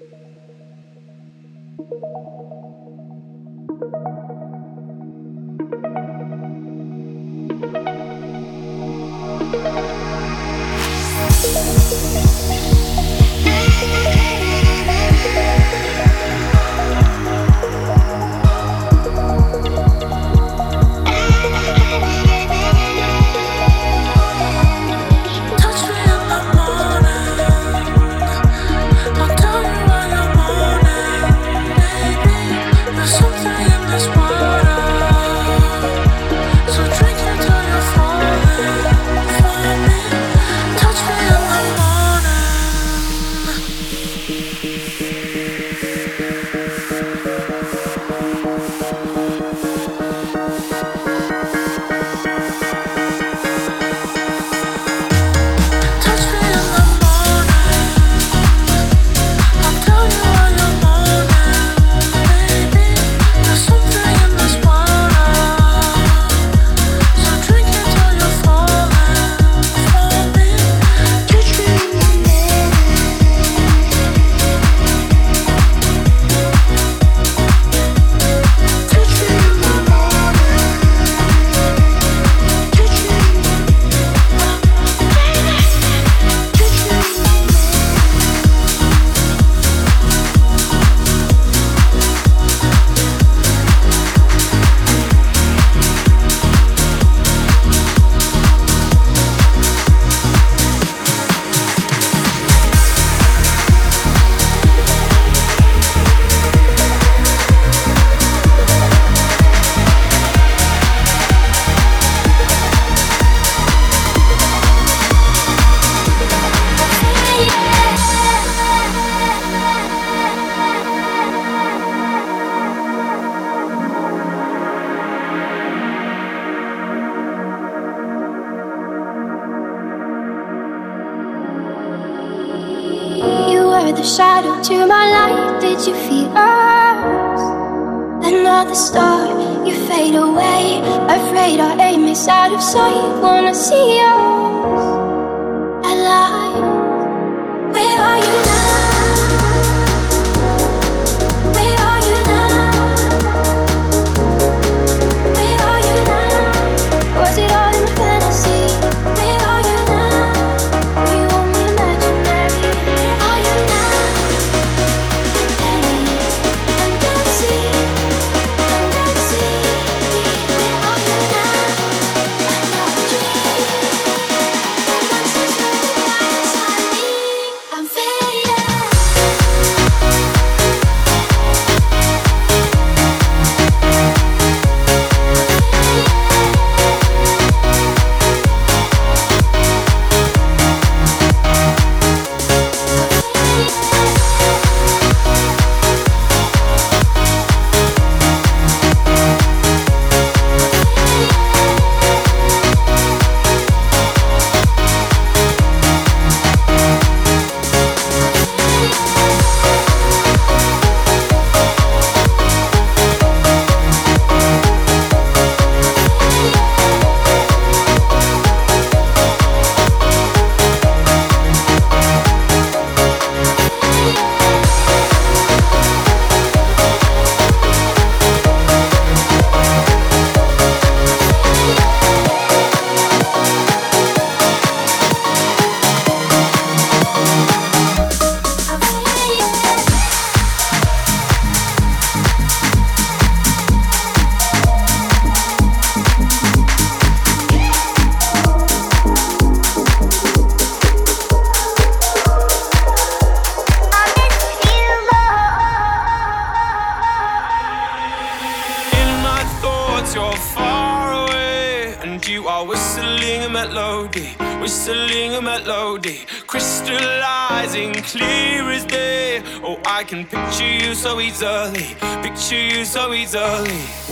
Thank you.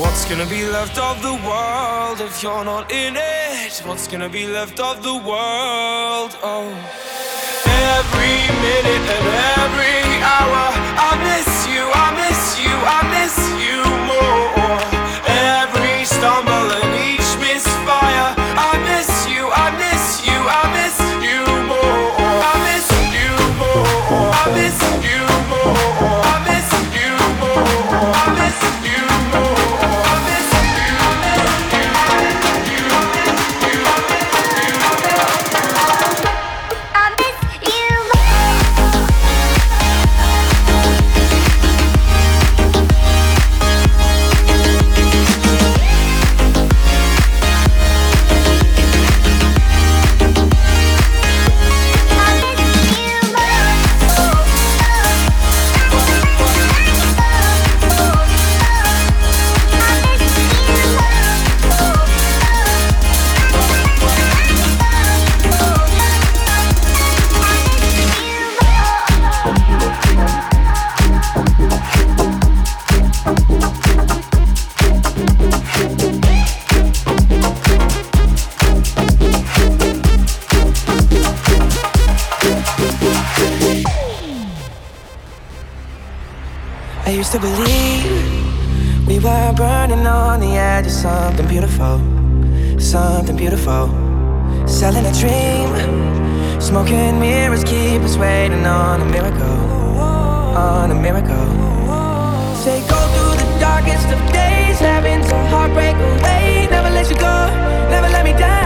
What's gonna be left of the world. If you're not in it? What's gonna be left of the world? Oh, every minute and every hour, I miss you, I miss you, I miss you more. selling a dream. Smoking mirrors keep us waiting on a miracle. On a miracle. Say go through the darkest of days, having to heartbreak away. Never let you go, never let me down.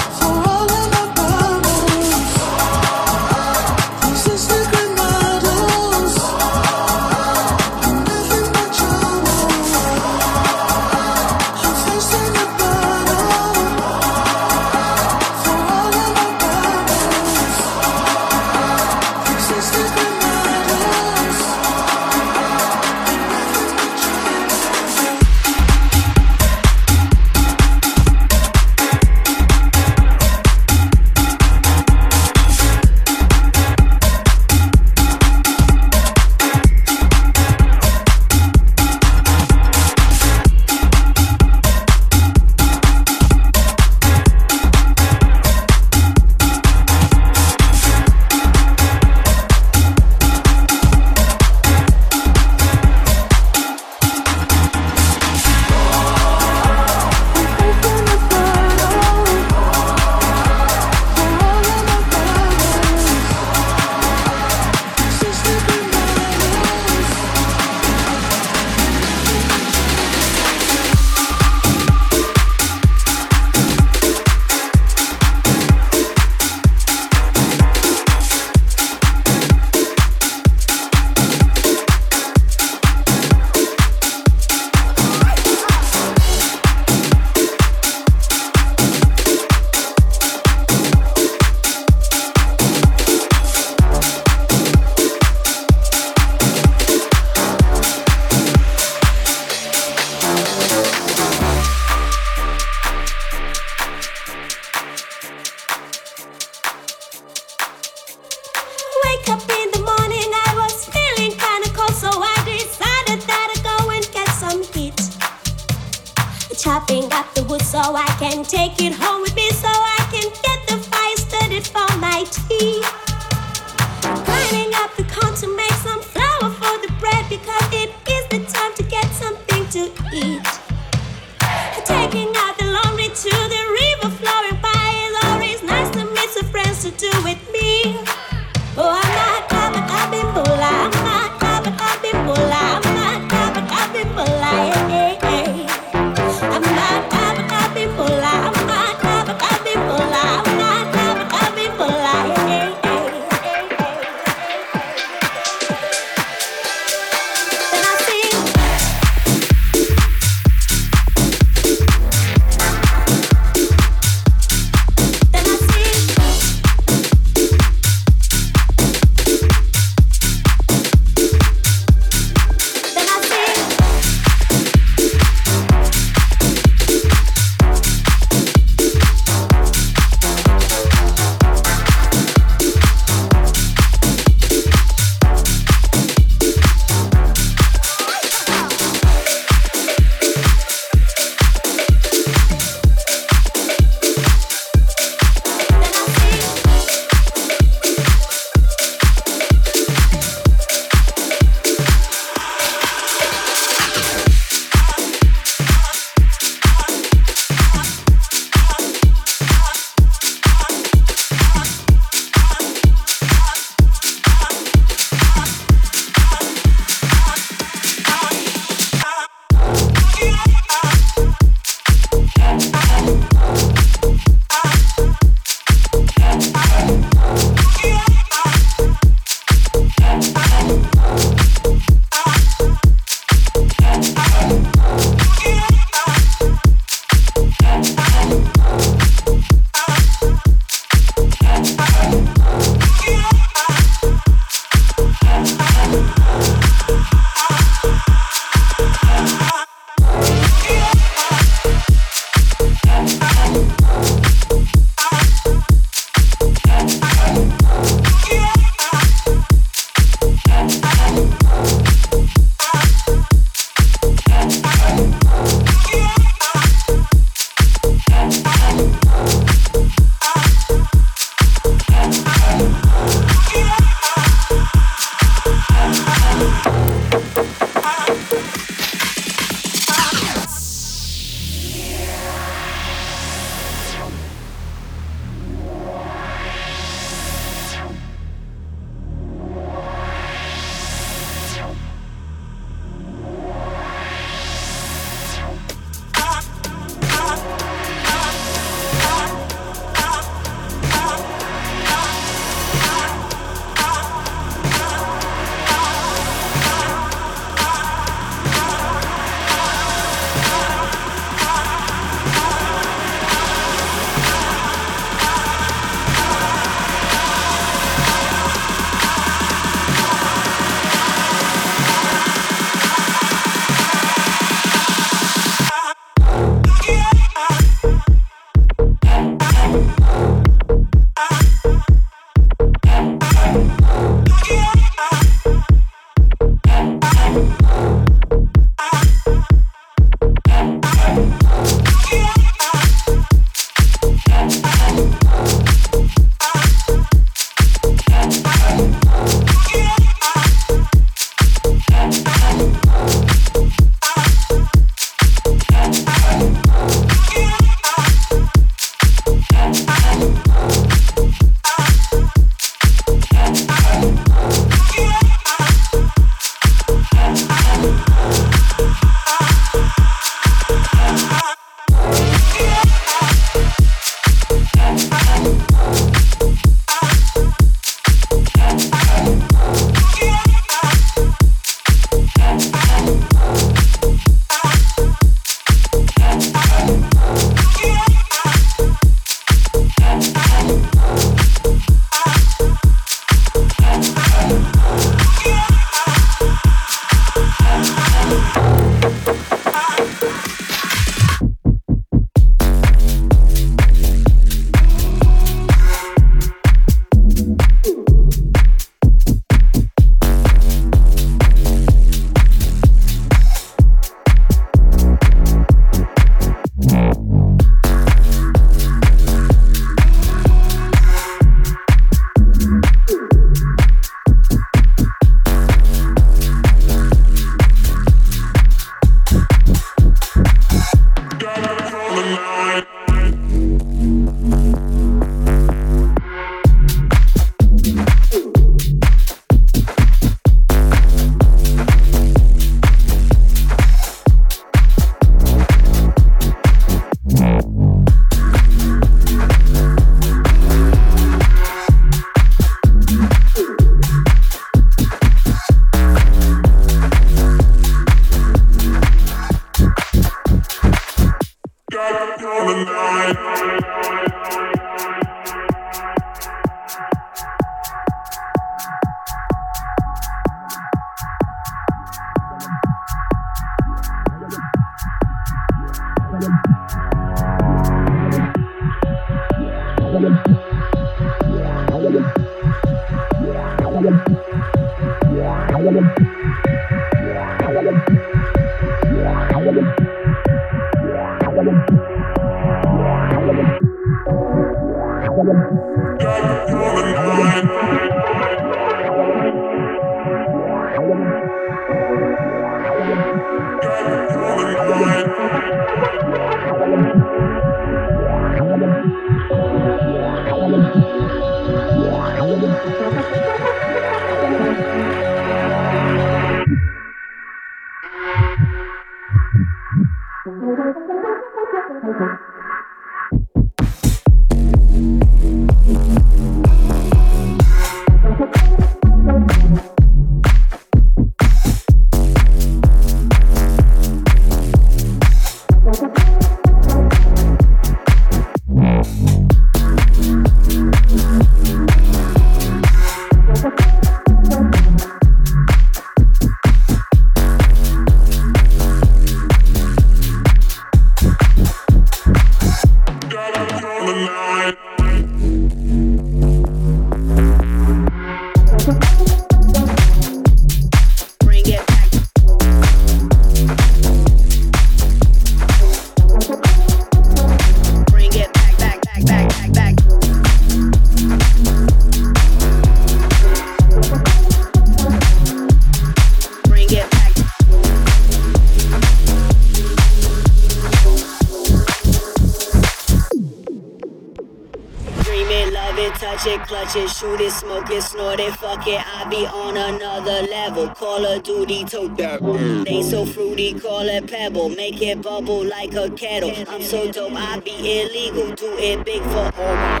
pebble, make it bubble like a kettle. I'm so dope, I be illegal, do it big for all my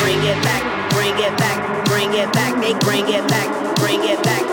Bring it back, bring it back, bring it back, they bring it back, bring it back.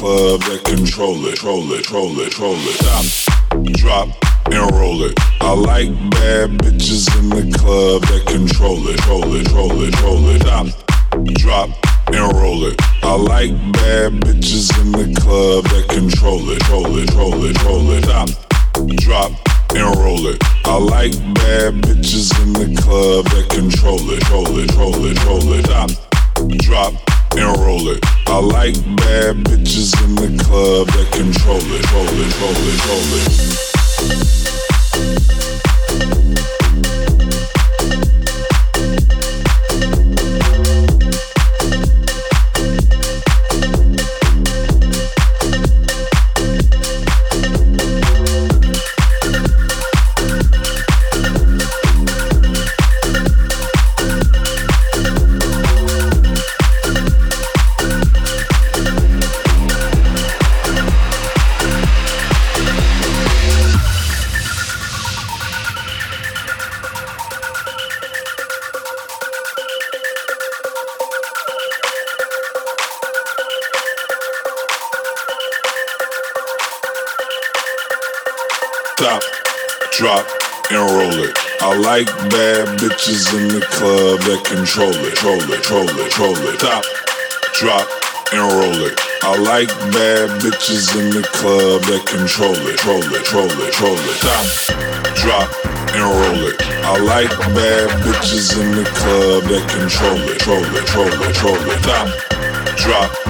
club that control it, roll it, roll it, roll it. Stop, drop, and roll it. I like bad bitches in the club that control it, roll it, roll it, roll it. Stop, drop, and roll it. I like bad bitches in the club that control it, roll it, roll it, roll it. Stop, drop, and roll it. I like bad bitches in the club that control it, roll it, roll it, roll it. Stop, drop and roll it. I like bad bitches in the club that control it, roll it, roll it, roll it. drop, and roll it. I like bad bitches in the club that control it, troll it, troll it, troll it. Stop, drop, and roll it. I like bad bitches in the club that control it, troll it, troll it, troll it. Stop, drop, and roll it. I like bad bitches in the club that control it, troll it, troll it, troll it. Stop, drop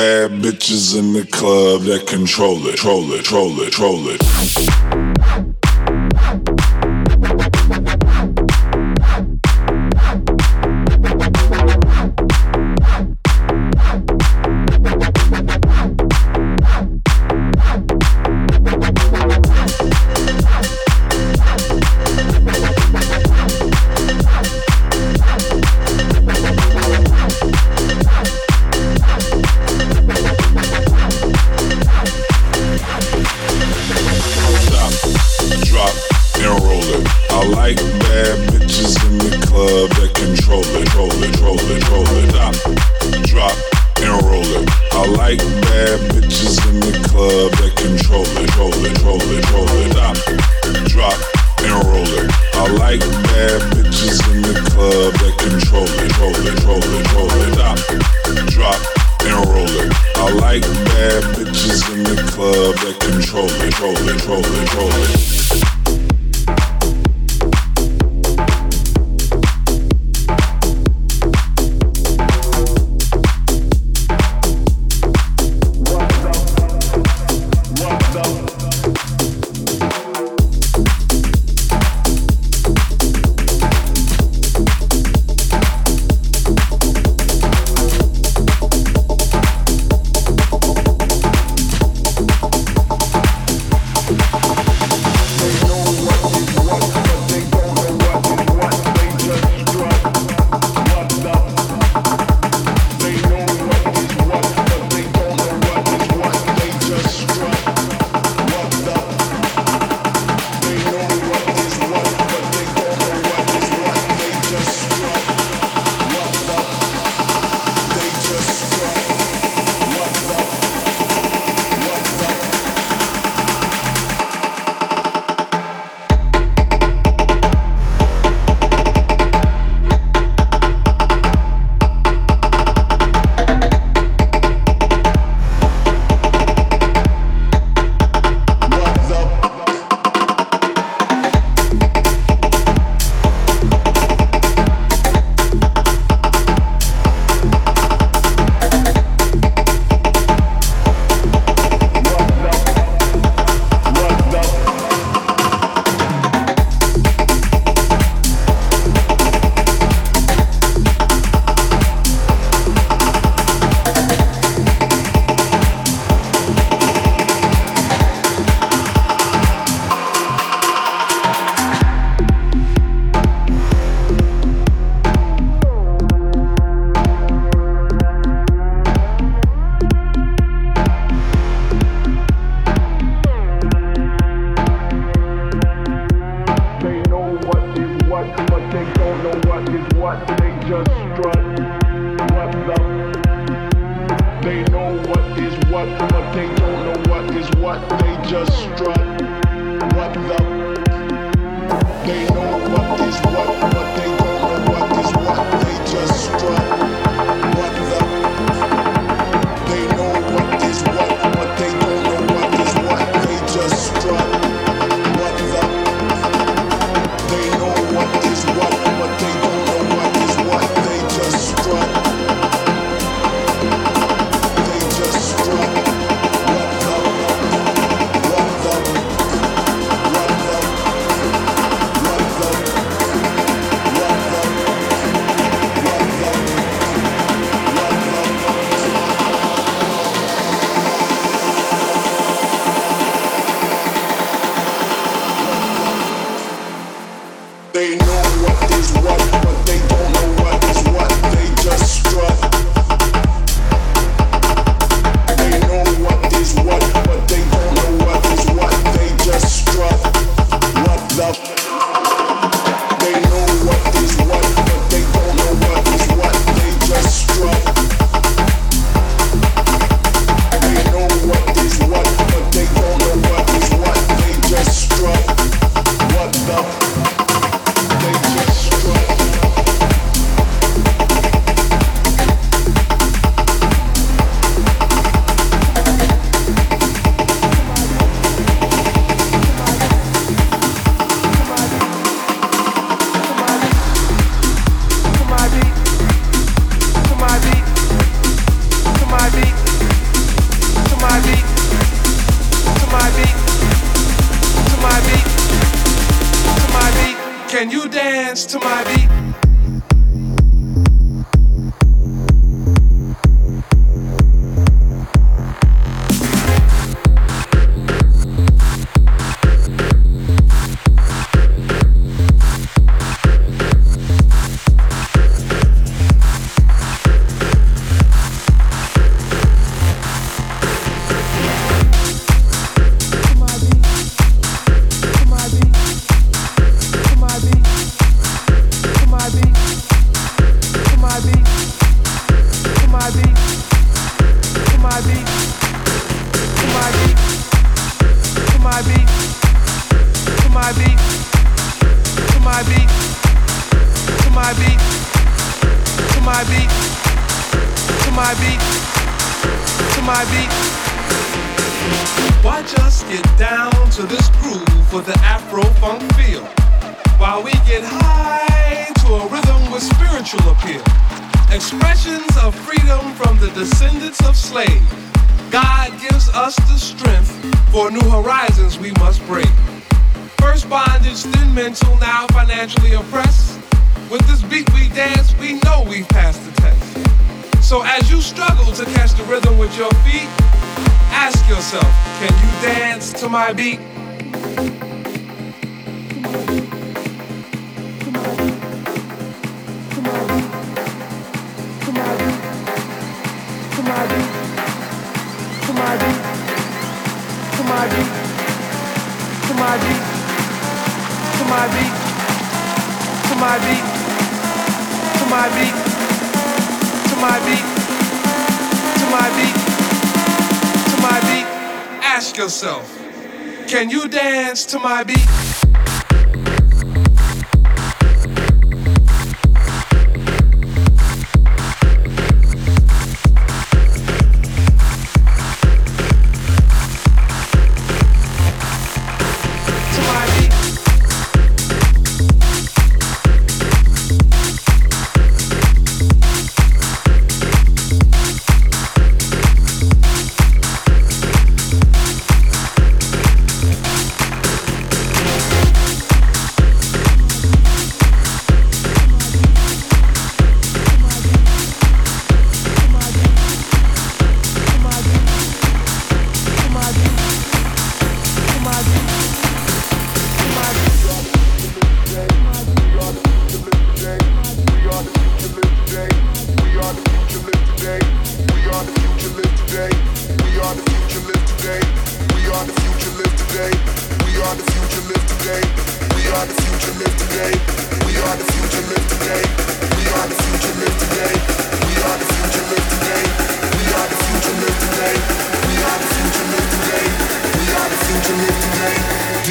Bad bitches in the club that control it, control it, control it, control it.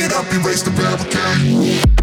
it up, erase the barricade.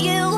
you.